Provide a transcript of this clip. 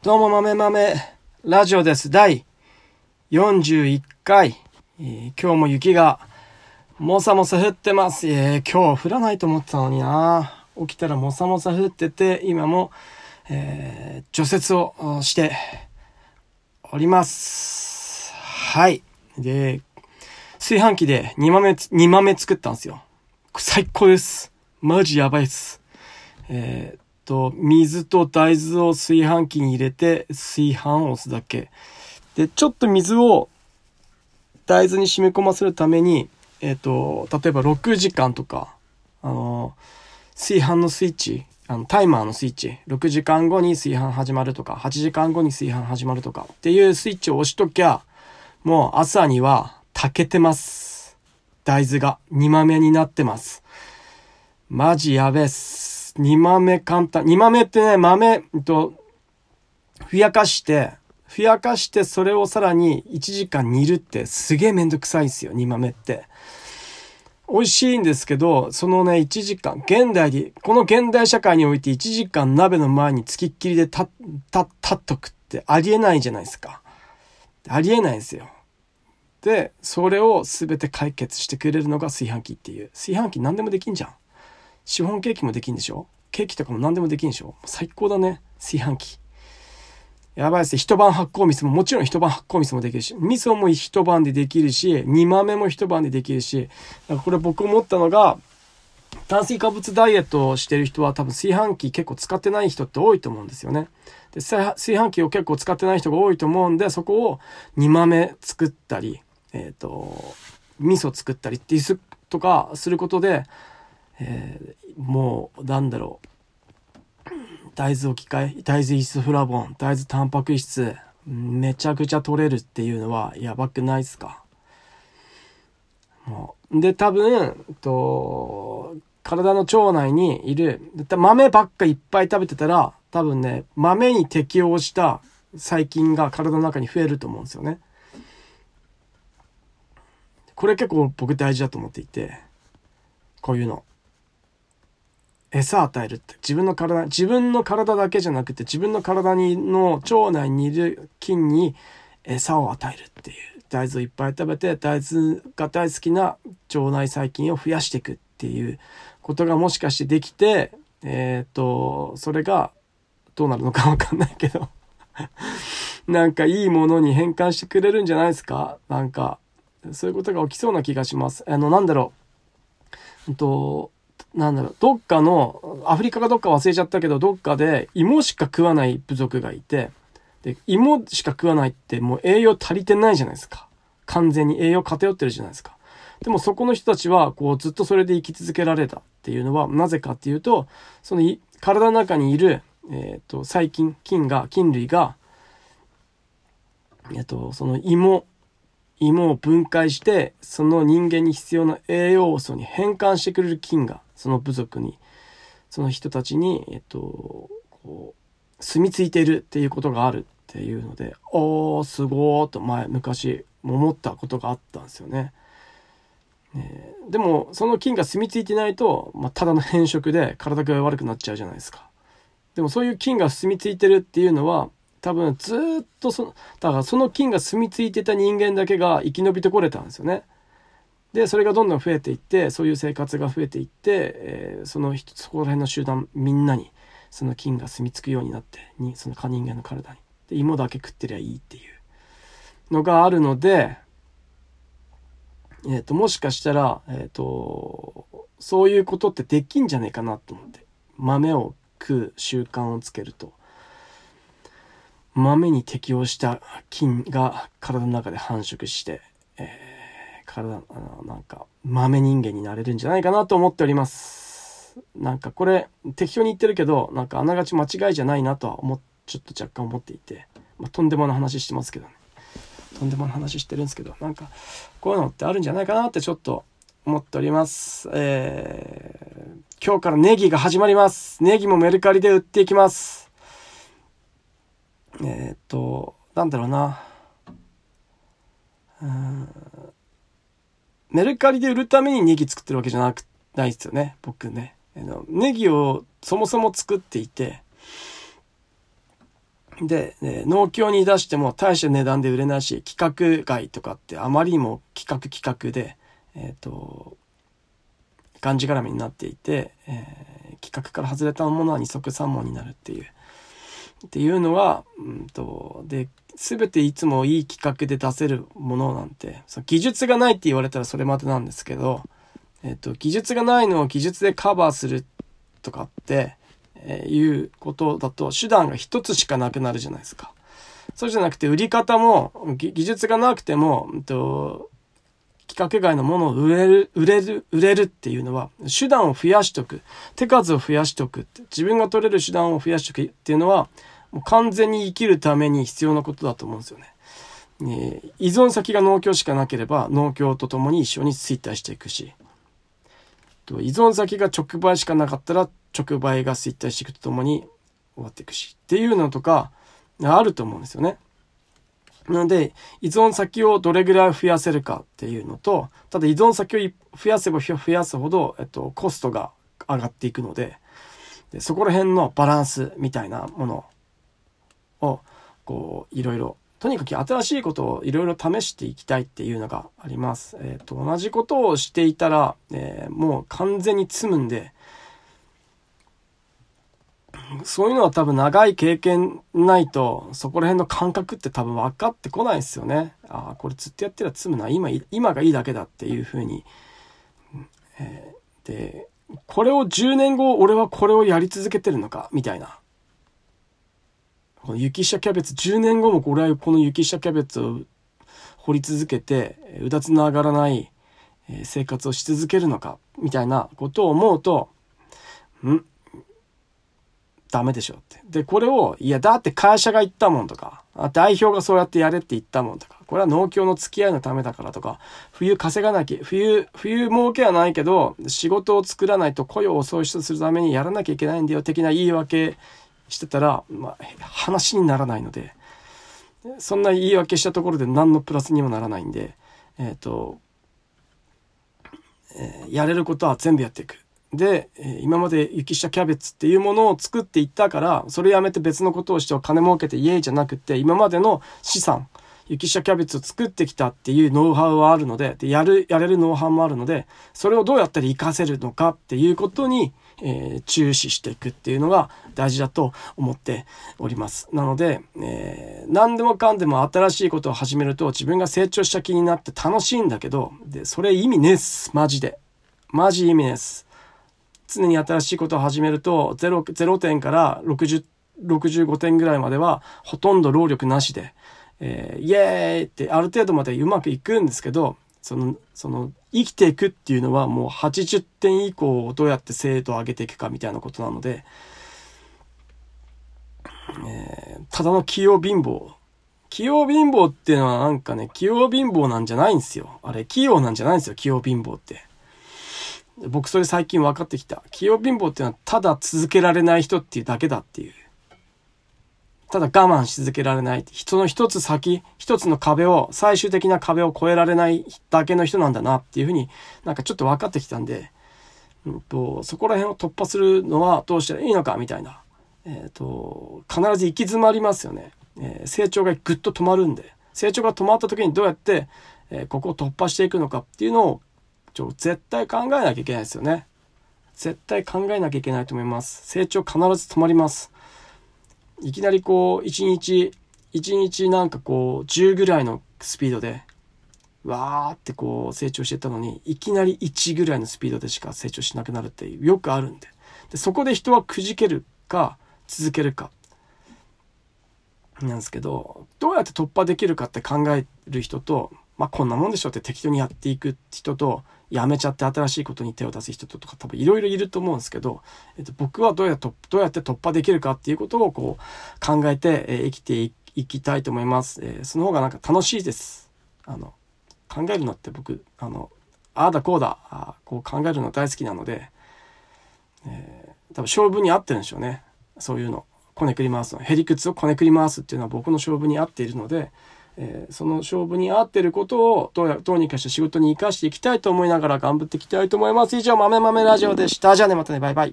どうも豆豆ラジオです。第41回。えー今日も雪がもさもさ降ってます。えー今日降らないと思ってたのにな。起きたらもさもさ降ってて、今も、えー除雪をしております。はい。で、炊飯器で煮豆、煮豆作ったんですよ。最高です。マジやばいです。えーと、水と大豆を炊飯器に入れて、炊飯を押すだけ。で、ちょっと水を大豆に染み込ませるために、えっと、例えば6時間とか、あの、炊飯のスイッチ、あの、タイマーのスイッチ、6時間後に炊飯始まるとか、8時間後に炊飯始まるとかっていうスイッチを押しときゃ、もう朝には炊けてます。大豆が煮豆になってます。マジやべっす。煮豆簡単。煮豆ってね、豆、と、ふやかして、ふやかしてそれをさらに1時間煮るってすげえめんどくさいんですよ、煮豆って。美味しいんですけど、そのね、1時間、現代で、この現代社会において1時間鍋の前につきっきりで立、立、立っとくってありえないじゃないですか。ありえないですよ。で、それを全て解決してくれるのが炊飯器っていう。炊飯器何でもできんじゃん。シフォンケーキもできんでしょ？ケーキとかも何でもできんでしょ？最高だね。炊飯器。やばいですね。一晩発酵味噌ももちろん一晩発酵味噌もできるし、味噌も一晩でできるし、煮豆も一晩でできるし、だからこれ僕思ったのが、炭水化物ダイエットをしてる人は多分炊飯器結構使ってない人って多いと思うんですよね。で、炊飯器を結構使ってない人が多いと思うんで、そこを煮豆作ったり、えっ、と、味噌作ったりっていう、とかすることで、えーもう、なんだろう。大豆置き換え、大豆イソフラボン、大豆タンパク質、めちゃくちゃ取れるっていうのはやばくないですか？もう。で、多分、と、体の腸内にいる、豆ばっかいっぱい食べてたら、多分ね、豆に適応した細菌が体の中に増えると思うんですよね。これ結構僕大事だと思っていて、こういうの。餌与えるって。自分の体自分の体だけじゃなくて自分の体にの腸内にいる菌に餌を与えるっていう。大豆をいっぱい食べて大豆が大好きな腸内細菌を増やしていくっていうことがもしかしてできてえっ、とそれがどうなるのかわかんないけど。なんかいいものに変換してくれるんじゃないですか？なんかそういうことが起きそうな気がします。あのなんだろう。うんとなんだろう、どっかの、アフリカかどっか忘れちゃったけど、どっかで芋しか食わない部族がいて、で、芋しか食わないってもう栄養足りてないじゃないですか。完全に栄養偏ってるじゃないですか。でもそこの人たちは、こうずっとそれで生き続けられたっていうのは、なぜかっていうと、その体の中にいる、えっ、と、細菌、菌が、菌類が、えっ、と、その芋、芋を分解して、その人間に必要な栄養素に変換してくれる菌が、その部族に、その人たちに、えっと、こう、住み着いているっていうことがあるっていうので、おー、すごーと前、昔、思ったことがあったんですよね。えーでも、その菌が住み着いてないと、まあ、ただの変色で体が悪くなっちゃうじゃないですか。でもそういう菌が住み着いてるっていうのは、多分ずっとその、だからその菌が住み着いてた人間だけが生き延びてこれたんですよね。で、それがどんどん増えていって、そういう生活が増えていって、えーその人、そこら辺の集団みんなに、その菌が住み着くようになって、に、その蚊人間の体に。で、芋だけ食ってりゃいいっていうのがあるので、えっ、と、もしかしたら、えっ、と、そういうことってできんじゃねえかなと思って。豆を食う習慣をつけると。豆に適応した菌が体の中で繁殖して、えー体、あの、なんか、豆人間になれるんじゃないかなと思っております。なんかこれ、適当に言ってるけど、なんかあながち間違いじゃないなとは思、ちょっと若干思っていて、まあ、とんでもな話してますけどね。とんでもな話してるんですけど、なんか、こういうのってあるんじゃないかなってちょっと思っております。えー、今日からネギが始まります。ネギもメルカリで売っていきます。えーっと、なんだろうな。うんメルカリで売るためにネギ作ってるわけじゃなく、ないですよね、僕ね。あのネギをそもそも作っていて、で、え農協に出しても大した値段で売れないし、規格外とかってあまりにも規格規格で、えっ、ー、と、がんじがらめになっていて、えー、規格から外れたものは二足三門になるっていう。っていうのは、うんと、で、すべていつもいい企画で出せるものなんて、その技術がないって言われたらそれまでなんですけど、えっ、と、技術がないのを技術でカバーするとかって、えー、いうことだと手段が一つしかなくなるじゃないですか。そうじゃなくて売り方も技術がなくても、うんと、規格外のものを売れる、売れる、売れるっていうのは、手段を増やしとく。手数を増やしとく。自分が取れる手段を増やしとくっていうのは、もう完全に生きるために必要なことだと思うんですよね。ね依存先が農協しかなければ、農協と共に一緒に衰退していくし、と依存先が直売しかなかったら、直売が衰退していくとともに終わっていくし、っていうのとか、あると思うんですよね。なので、依存先をどれぐらい増やせるかっていうのと、ただ依存先を増やせば増やすほど、えっと、コストが上がっていくので、でそこら辺のバランスみたいなものを、こう、いろいろ、とにかく新しいことをいろいろ試していきたいっていうのがあります。えっ、と、同じことをしていたら、えー、もう完全に積むんで、そういうのは多分長い経験ないと、そこら辺の感覚って多分分かってこないですよね。ああ、これずっとやってりゃ積むな。今、今がいいだけだっていうふうに。えー、で、これを10年後、俺はこれをやり続けてるのか、みたいな。この雪下キャベツ、10年後も俺はこの雪下キャベツを掘り続けて、うだつの上がらない生活をし続けるのか、みたいなことを思うと、んダメでしょって。で、これを、いや、だって会社が言ったもんとか、代表がそうやってやれって言ったもんとか、これは農協の付き合いのためだからとか、冬稼がなきゃ、冬、冬儲けはないけど、仕事を作らないと雇用を創出するためにやらなきゃいけないんだよ、的な言い訳してたら、まあ、話にならないので、そんな言い訳したところで何のプラスにもならないんで、えっ、ー、と、えー、やれることは全部やっていく。で、今まで雪下キャベツっていうものを作っていったから、それやめて別のことをしてお金儲けてイエーイじゃなくて、今までの資産、雪下キャベツを作ってきたっていうノウハウはあるので、で、やる、やれるノウハウもあるので、それをどうやったら活かせるのかっていうことに、えー、注視していくっていうのが大事だと思っております。なので、えー、何でもかんでも新しいことを始めると自分が成長した気になって楽しいんだけど、で、それ意味ねえっす。マジで。マジ意味ねえっす。常に新しいことを始めると、0、0点から60、65点ぐらいまでは、ほとんど労力なしで、えー、イエーイってある程度までうまくいくんですけど、その、その、生きていくっていうのはもう80点以降をどうやって精度を上げていくかみたいなことなので、えー、ただの器用貧乏。器用貧乏っていうのはなんかね、器用貧乏なんじゃないんですよ。あれ、器用なんじゃないんですよ、器用貧乏って。僕それ最近分かってきた。器用貧乏っていうのはただ続けられない人っていうだけだっていう。ただ我慢し続けられない。人の一つ先、一つの壁を、最終的な壁を越えられないだけの人なんだなっていうふうになんかちょっと分かってきたんで、うんと、そこら辺を突破するのはどうしたらいいのかみたいな。えっ、ー、と、必ず行き詰まりますよね。えー、成長がぐっと止まるんで。成長が止まった時にどうやって、えー、ここを突破していくのかっていうのをちょ絶対考えなきゃいけないですよね。絶対考えなきゃいけないと思います。成長必ず止まります。いきなりこう、1日、1日なんかこう、10ぐらいのスピードで、わーってこう成長してたのに、いきなり1ぐらいのスピードでしか成長しなくなるってよくあるんで。で、そこで人はくじけるか、続けるか。なんですけど、どうやって突破できるかって考える人と、まあこんなもんでしょって適当にやっていく人と、やめちゃって新しいことに手を出す人とか多分いろいろいると思うんですけど、えっと、僕はどうやってどうやって突破できるかっていうことをこう考えて、え、生きていきたいと思います、えー、その方がなんか楽しいです。あの、考えるのって僕、あの、ああだこうだ、あこう考えるの大好きなので、えー、多分勝負に合ってるんでしょうね。そういうの。こねくり回すの。へりくつをこねくり回すっていうのは僕の勝負に合っているので、えー、その勝負に合ってることをどうどうにかして仕事に生かしていきたいと思いながら頑張っていきたいと思います。以上、豆豆ラジオでした。じゃあね、またね、バイバイ。